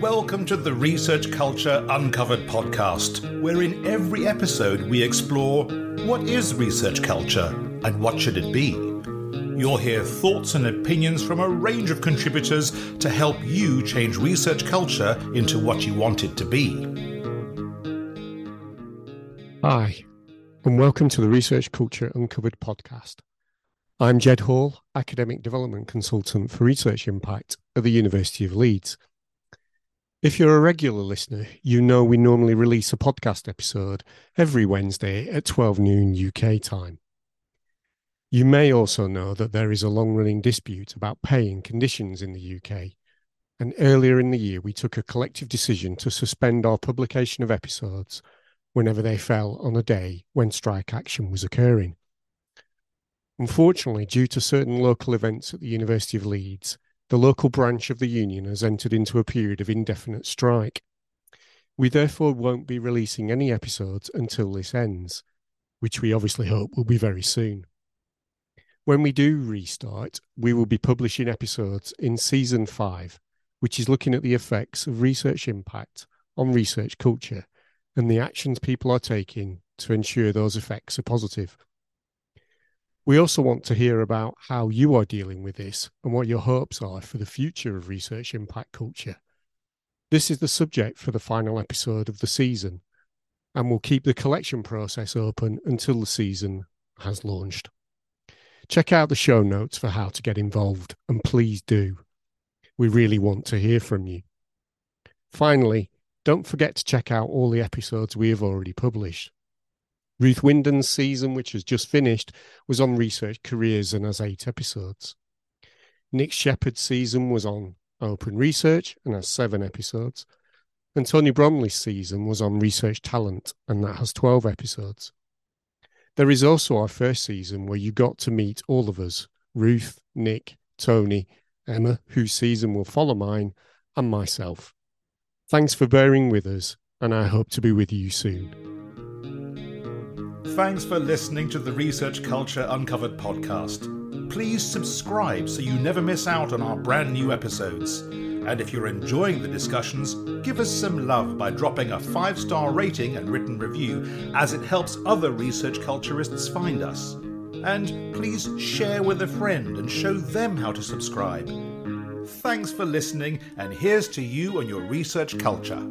Welcome to the Research Culture Uncovered podcast, where in every episode we explore what is research culture and what should it be. You'll hear thoughts and opinions from a range of contributors to help you change research culture into what you want it to be. Hi, and welcome to the Research Culture Uncovered podcast. I'm Ged Hall, Academic Development Consultant for Research Impact at the University of Leeds. If you're a regular listener, you know we normally release a podcast episode every Wednesday at 12 noon UK time. You may also know that there is a long running dispute about pay and conditions in the UK. And earlier in the year, we took a collective decision to suspend our publication of episodes whenever they fell on a day when strike action was occurring. Unfortunately, due to certain local events at the University of Leeds, the local branch of the union has entered into a period of indefinite strike. We therefore won't be releasing any episodes until this ends, which we obviously hope will be very soon. When we do restart, we will be publishing episodes in season five, which is looking at the effects of research impact on research culture and the actions people are taking to ensure those effects are positive. We also want to hear about how you are dealing with this and what your hopes are for the future of research impact culture. This is the subject for the final episode of the season, and we'll keep the collection process open until the season has launched. Check out the show notes for how to get involved, and please do. We really want to hear from you. Finally, don't forget to check out all the episodes we have already published. Ruth Winden's season, which has just finished, was on research careers and has eight episodes. Nick Shepherd's season was on open research and has seven episodes. And Tony Bromley's season was on research talent and that has 12 episodes. There is also our first season where you got to meet all of us Ruth, Nick, Tony, Emma, whose season will follow mine, and myself. Thanks for bearing with us, and I hope to be with you soon. Thanks for listening to the Research Culture Uncovered podcast. Please subscribe so you never miss out on our brand new episodes. And if you're enjoying the discussions, give us some love by dropping a five star rating and written review, as it helps other research culturists find us. And please share with a friend and show them how to subscribe. Thanks for listening, and here's to you and your research culture.